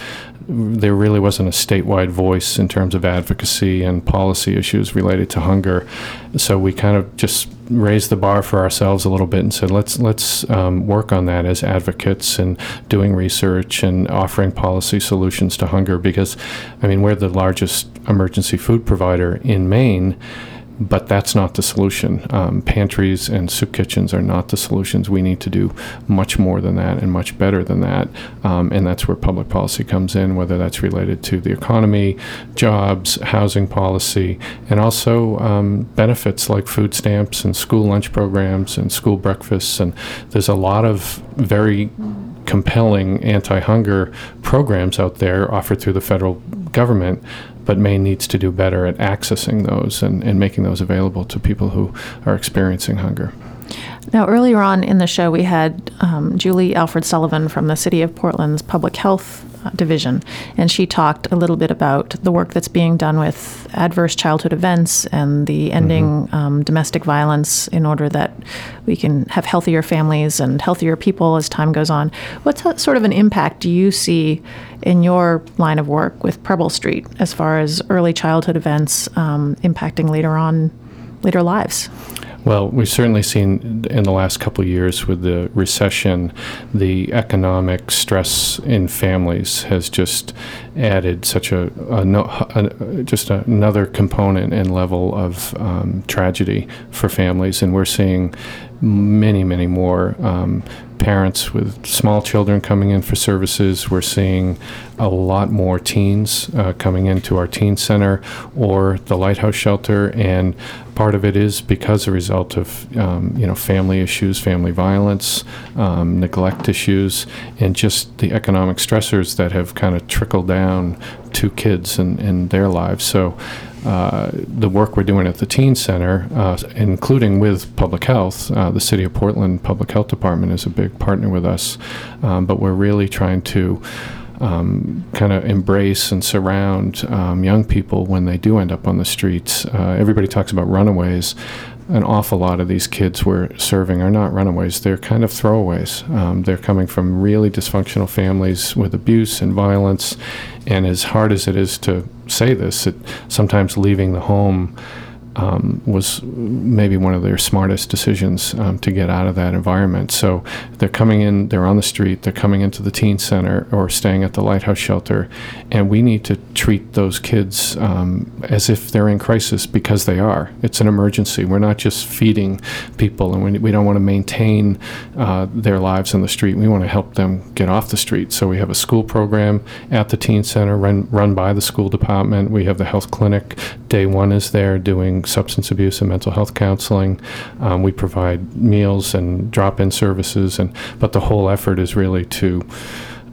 there really wasn't a statewide voice in terms of advocacy and policy issues related to hunger. So we kind of just raised the bar for ourselves a little bit and said let's let's um, work on that as advocates and doing research and offering policy solutions to hunger because I mean we're the largest emergency food provider in Maine but that's not the solution. Um, pantries and soup kitchens are not the solutions. We need to do much more than that and much better than that. Um, and that's where public policy comes in, whether that's related to the economy, jobs, housing policy, and also um, benefits like food stamps and school lunch programs and school breakfasts. And there's a lot of very compelling anti-hunger programs out there offered through the federal government but Maine needs to do better at accessing those and, and making those available to people who are experiencing hunger. Now, earlier on in the show, we had um, Julie Alfred Sullivan from the City of Portland's Public Health Division, and she talked a little bit about the work that's being done with adverse childhood events and the ending um, domestic violence in order that we can have healthier families and healthier people as time goes on. What sort of an impact do you see in your line of work with Preble Street as far as early childhood events um, impacting later on, later lives? Well, we've certainly seen in the last couple of years with the recession, the economic stress in families has just added such a, a, no, a just another component and level of um, tragedy for families, and we're seeing many, many more um, parents with small children coming in for services. We're seeing a lot more teens uh, coming into our teen center or the Lighthouse Shelter, and part of it is because a result of um, you know family issues, family violence, um, neglect issues, and just the economic stressors that have kind of trickled down to kids and, and their lives. So. Uh, the work we're doing at the Teen Center, uh, including with public health, uh, the City of Portland Public Health Department is a big partner with us, um, but we're really trying to um, kind of embrace and surround um, young people when they do end up on the streets. Uh, everybody talks about runaways. An awful lot of these kids we're serving are not runaways. They're kind of throwaways. Um, they're coming from really dysfunctional families with abuse and violence. And as hard as it is to say this, it, sometimes leaving the home um, was maybe one of their smartest decisions um, to get out of that environment. So they're coming in, they're on the street, they're coming into the teen center or staying at the Lighthouse Shelter, and we need to treat those kids um, as if they're in crisis because they are. It's an emergency. We're not just feeding people, and we, we don't want to maintain uh, their lives on the street. We want to help them get off the street. So we have a school program at the teen center run, run by the school department. We have the health clinic. Day one is there doing substance abuse and mental health counseling. Um, we provide meals and drop-in services, and but the whole effort is really to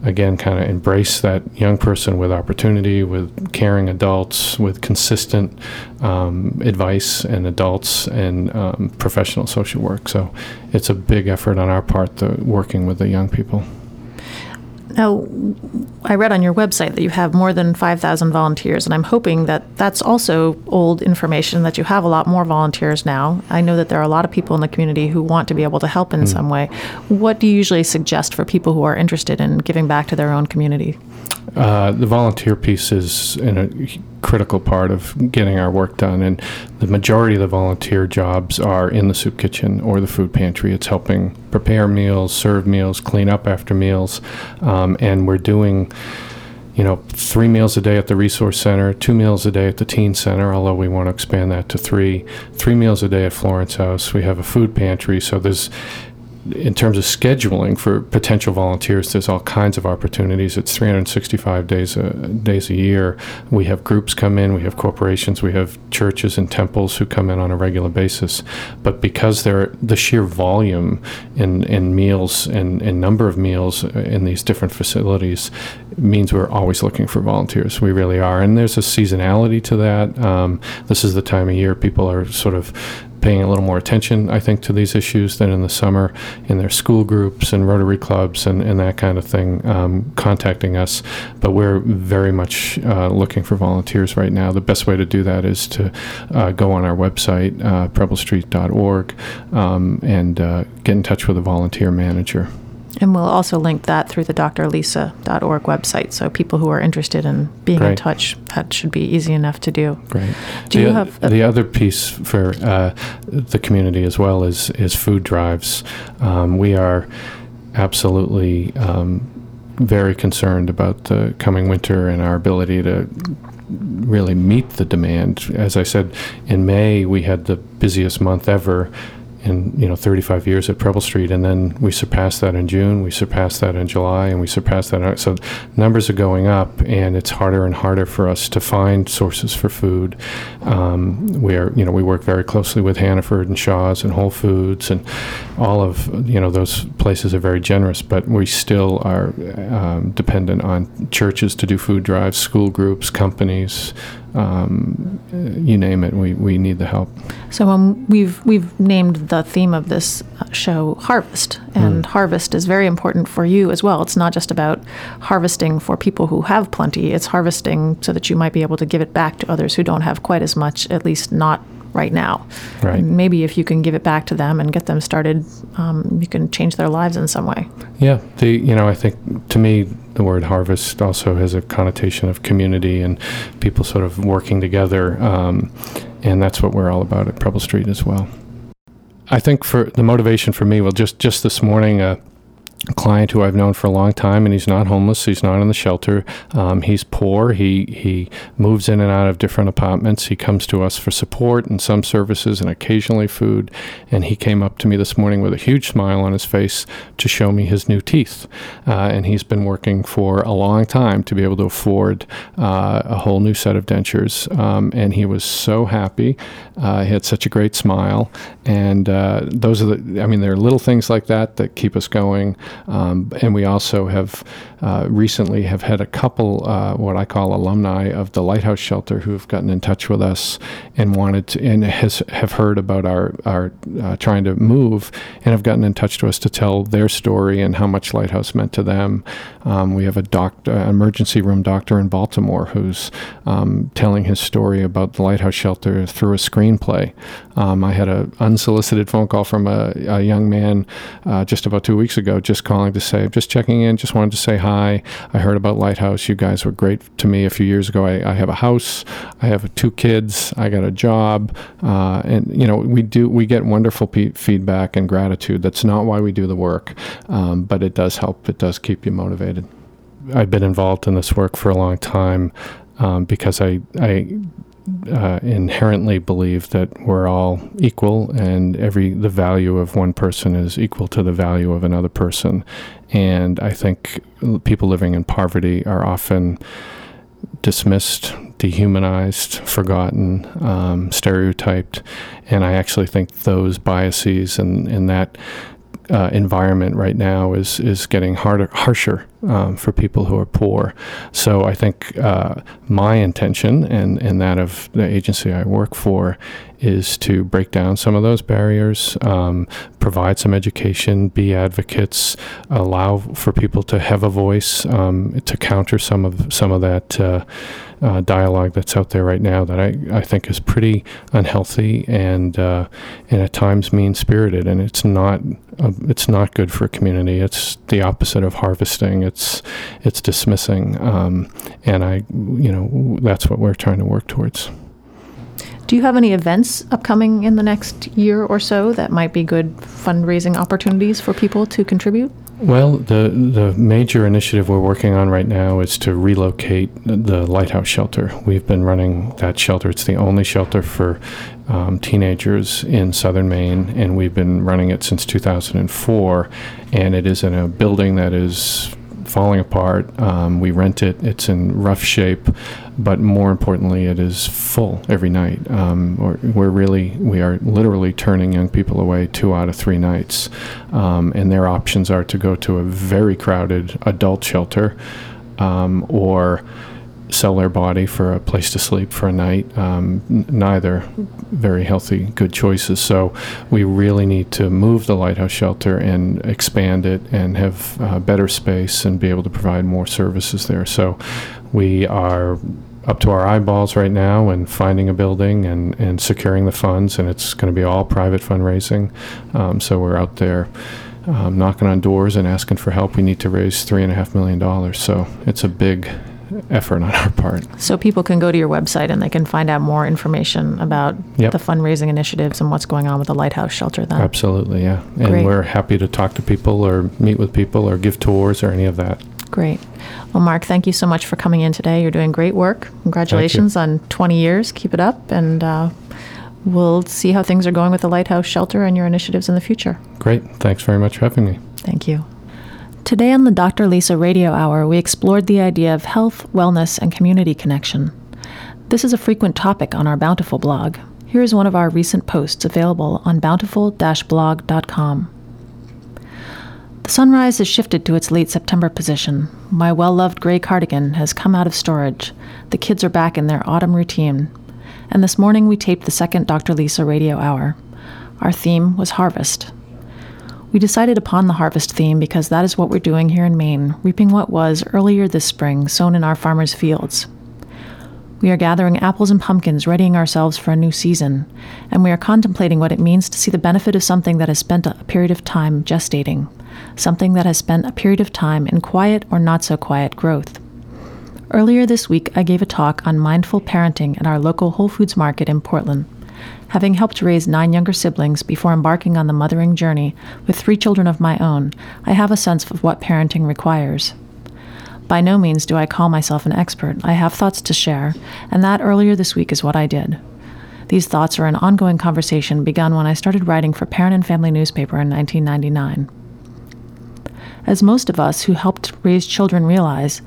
again kind of embrace that young person with opportunity with caring adults with consistent um, advice and adults and um, professional social work so it's a big effort on our part the working with the young people Now, I read on your website that you have more than 5,000 volunteers, and I'm hoping that that's also old information, that you have a lot more volunteers now. I know that there are a lot of people in the community who want to be able to help in hmm. some way. What do you usually suggest for people who are interested in giving back to their own community? Uh, the volunteer piece is a critical part of getting our work done, and the majority of the volunteer jobs are in the soup kitchen or the food pantry. It's helping prepare meals, serve meals, clean up after meals, um, and we're doing you know, three meals a day at the resource center, two meals a day at the teen center, although we want to expand that to three, three meals a day at Florence House. We have a food pantry, so there's in terms of scheduling for potential volunteers, there's all kinds of opportunities. It's 365 days a, days a year. We have groups come in, we have corporations, we have churches and temples who come in on a regular basis. But because they're the sheer volume in, in meals and, and number of meals in these different facilities means we're always looking for volunteers. We really are. And there's a seasonality to that. Um, this is the time of year people are sort of paying a little more attention, I think, to these issues than in the summer in their school groups and Rotary clubs and, and that kind of thing, um, contacting us. But we're very much uh, looking for volunteers right now. The best way to do that is to uh, go on our website, uh, um, and uh, get in touch with a volunteer manager. And we'll also link that through the drlisa.org website. So people who are interested in being in touch, that should be easy enough to do. Great. Do the, you have a- the other piece for uh, the community as well is is food drives. Um, we are absolutely um, very concerned about the coming winter and our ability to really meet the demand. As I said, in May we had the busiest month ever in you know 35 years at Preble Street, and then we surpassed that in June, we surpassed that in July, and we surpassed that. So numbers are going up, and it's harder and harder for us to find sources for food. Um, we are you know we work very closely with Hannaford and Shaw's and Whole Foods, and all of you know those places are very generous, but we still are um, dependent on churches to do food drives, school groups, companies. Um, you name it, we, we need the help. So um, we've we've named the theme of this uh, show harvest, and harvest is very important for you as well. It's not just about harvesting for people who have plenty; it's harvesting so that you might be able to give it back to others who don't have quite as much, at least not right now. Right. And maybe if you can give it back to them and get them started, um, you can change their lives in some way. Yeah, the you know I think to me the word harvest also has a connotation of community and people sort of working together, um, and that's what we're all about at Preble Street as well. I think for the motivation for me, well, just just this morning. Uh, client who I've known for a long time, and he's not homeless. He's not in the shelter. Um, he's poor. He he moves in and out of different apartments. He comes to us for support and some services, and occasionally food. And he came up to me this morning with a huge smile on his face to show me his new teeth. Uh, and he's been working for a long time to be able to afford uh, a whole new set of dentures. Um, and he was so happy. Uh, he had such a great smile. And uh, those are the. I mean, there are little things like that that keep us going. Um, and we also have uh, recently have had a couple uh, what I call alumni of the Lighthouse Shelter who have gotten in touch with us and wanted to, and has have heard about our our uh, trying to move and have gotten in touch to us to tell their story and how much Lighthouse meant to them. Um, we have a doctor, an emergency room doctor in Baltimore who's um, telling his story about the Lighthouse Shelter through a screenplay. Um, I had an unsolicited phone call from a, a young man uh, just about two weeks ago, just calling to say, just checking in, just wanted to say hi. I heard about Lighthouse. You guys were great to me a few years ago. I, I have a house. I have two kids. I got a job, uh, and you know we do we get wonderful pe- feedback and gratitude. That's not why we do the work, um, but it does help. It does keep you motivated. I've been involved in this work for a long time um, because I I uh, inherently believe that we're all equal and every the value of one person is equal to the value of another person. And i think people living in poverty are often dismissed dehumanized forgotten um, stereotyped. And i actually think those biases and, and that uh, environment right now is is getting harder, harsher um, for people who are poor. So I think uh, my intention and and that of the agency I work for is to break down some of those barriers, um, provide some education, be advocates, allow for people to have a voice um, to counter some of some of that. Uh, uh, dialogue that's out there right now that I, I think is pretty unhealthy and uh, and at times mean spirited and it's not uh, it's not good for a community. It's the opposite of harvesting. It's it's dismissing. Um, and I you know that's what we're trying to work towards Do you have any events upcoming in the next year or so that might be good fundraising opportunities for people to contribute? Well, the the major initiative we're working on right now is to relocate the Lighthouse Shelter. We've been running that shelter. It's the only shelter for um, teenagers in southern Maine, and we've been running it since 2004. And it is in a building that is falling apart. Um, we rent it. It's in rough shape, but more importantly, it is full every night. Um, we're, really, we are literally turning young people away two out of three nights. Um, and their options are to go to a very crowded adult shelter um, or sell their body for a place to sleep for a night. Um, n- neither very healthy, good choices. So we really need to move the lighthouse shelter and expand it and have uh, better space and be able to provide more services there. So we are up to our eyeballs right now and finding a building and, and securing the funds, and it's going to be all private fundraising. Um, so we're out there. Um, knocking on doors and asking for help. We need to raise three and a half million dollars, so it's a big effort on our part. So people can go to your website and they can find out more information about Yep. the fundraising initiatives and what's going on with the Lighthouse Shelter then. Absolutely, yeah. And Great. we're happy to talk to people or meet with people or give tours or any of that. Great. Well, Mark, thank you so much for coming in today. You're doing great work. Congratulations on 20 years. Keep it up, and uh, we'll see how things are going with the Lighthouse Shelter and your initiatives in the future. Great. Thanks very much for having me. Thank you. Today on the Dr. Lisa Radio Hour, we explored the idea of health, wellness, and community connection. This is a frequent topic on our Bountiful blog. Here is one of our recent posts available on bountiful blog.com. The sunrise has shifted to its late September position. My well loved gray cardigan has come out of storage. The kids are back in their autumn routine. And this morning we taped the second Dr. Lisa Radio Hour. Our theme was harvest. We decided upon the harvest theme because that is what we're doing here in Maine, reaping what was earlier this spring sown in our farmers' fields. We are gathering apples and pumpkins, readying ourselves for a new season, and we are contemplating what it means to see the benefit of something that has spent a period of time gestating, something that has spent a period of time in quiet or not so quiet growth. Earlier this week, I gave a talk on mindful parenting at our local Whole Foods market in Portland. Having helped raise nine younger siblings before embarking on the mothering journey with three children of my own, I have a sense of what parenting requires. By no means do I call myself an expert. I have thoughts to share, and that earlier this week is what I did. These thoughts are an ongoing conversation begun when I started writing for Parent and Family newspaper in 1999. As most of us who helped raise children realize,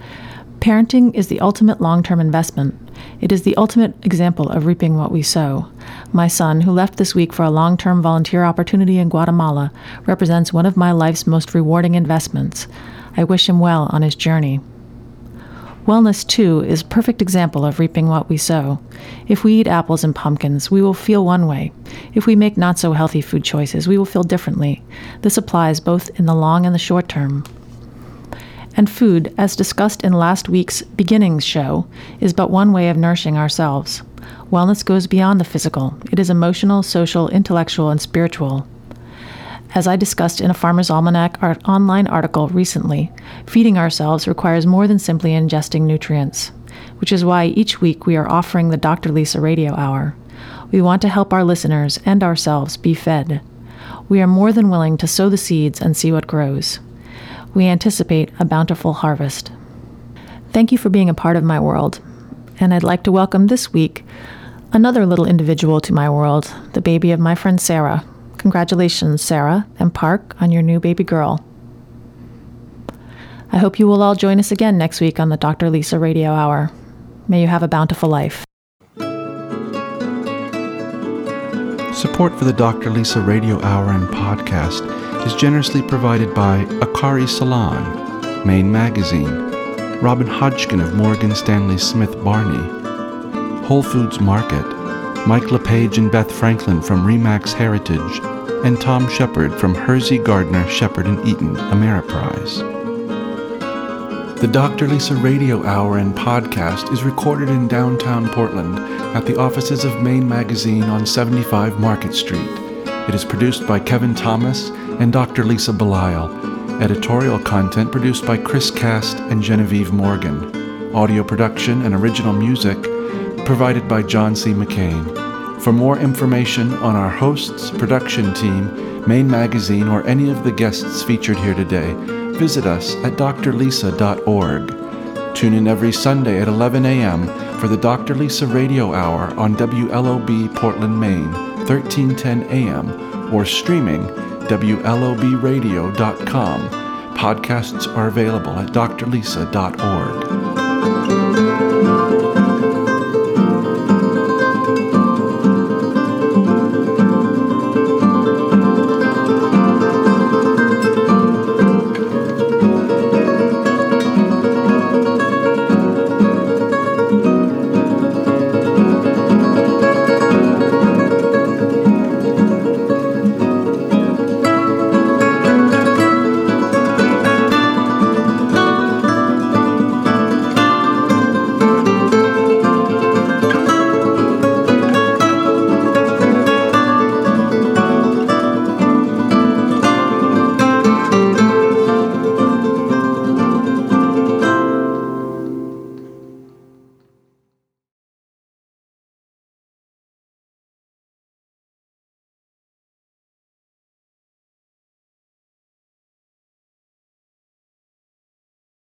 parenting is the ultimate long term investment. It is the ultimate example of reaping what we sow. My son, who left this week for a long term volunteer opportunity in Guatemala, represents one of my life's most rewarding investments. I wish him well on his journey. Wellness, too, is a perfect example of reaping what we sow. If we eat apples and pumpkins, we will feel one way. If we make not so healthy food choices, we will feel differently. This applies both in the long and the short term. And food, as discussed in last week's beginnings show, is but one way of nourishing ourselves. Wellness goes beyond the physical, it is emotional, social, intellectual, and spiritual. As I discussed in a Farmer's Almanac online article recently, feeding ourselves requires more than simply ingesting nutrients, which is why each week we are offering the Dr. Lisa Radio Hour. We want to help our listeners and ourselves be fed. We are more than willing to sow the seeds and see what grows. We anticipate a bountiful harvest. Thank you for being a part of my world, and I'd like to welcome this week another little individual to my world, the baby of my friend Sarah. Congratulations, Sarah and Park, on your new baby girl. I hope you will all join us again next week on the Dr. Lisa Radio Hour. May you have a bountiful life. Support for the Dr. Lisa Radio Hour and podcast is generously provided by Akari Salon, Maine Magazine, Robin Hodgkin of Morgan Stanley Smith Barney, Whole Foods Market, Mike LePage and Beth Franklin from Remax Heritage, and Tom Shepard from Hersey Gardner Shepard and Eaton Ameriprise. The Dr. Lisa Radio Hour and podcast is recorded in downtown Portland at the offices of Maine Magazine on 75 Market Street. It is produced by Kevin Thomas and Dr. Lisa Belisle. Editorial content produced by Chris Cast and Genevieve Morgan. Audio production and original music provided by John C. McCain. For more information on our hosts, production team, Maine Magazine, or any of the guests featured here today, visit us at drlisa.org. Tune in every Sunday at 11 a.m. for the Dr. Lisa Radio Hour on WLOB Portland, Maine, 1310 a.m., or streaming WLOBradio.com. Podcasts are available at drlisa.org.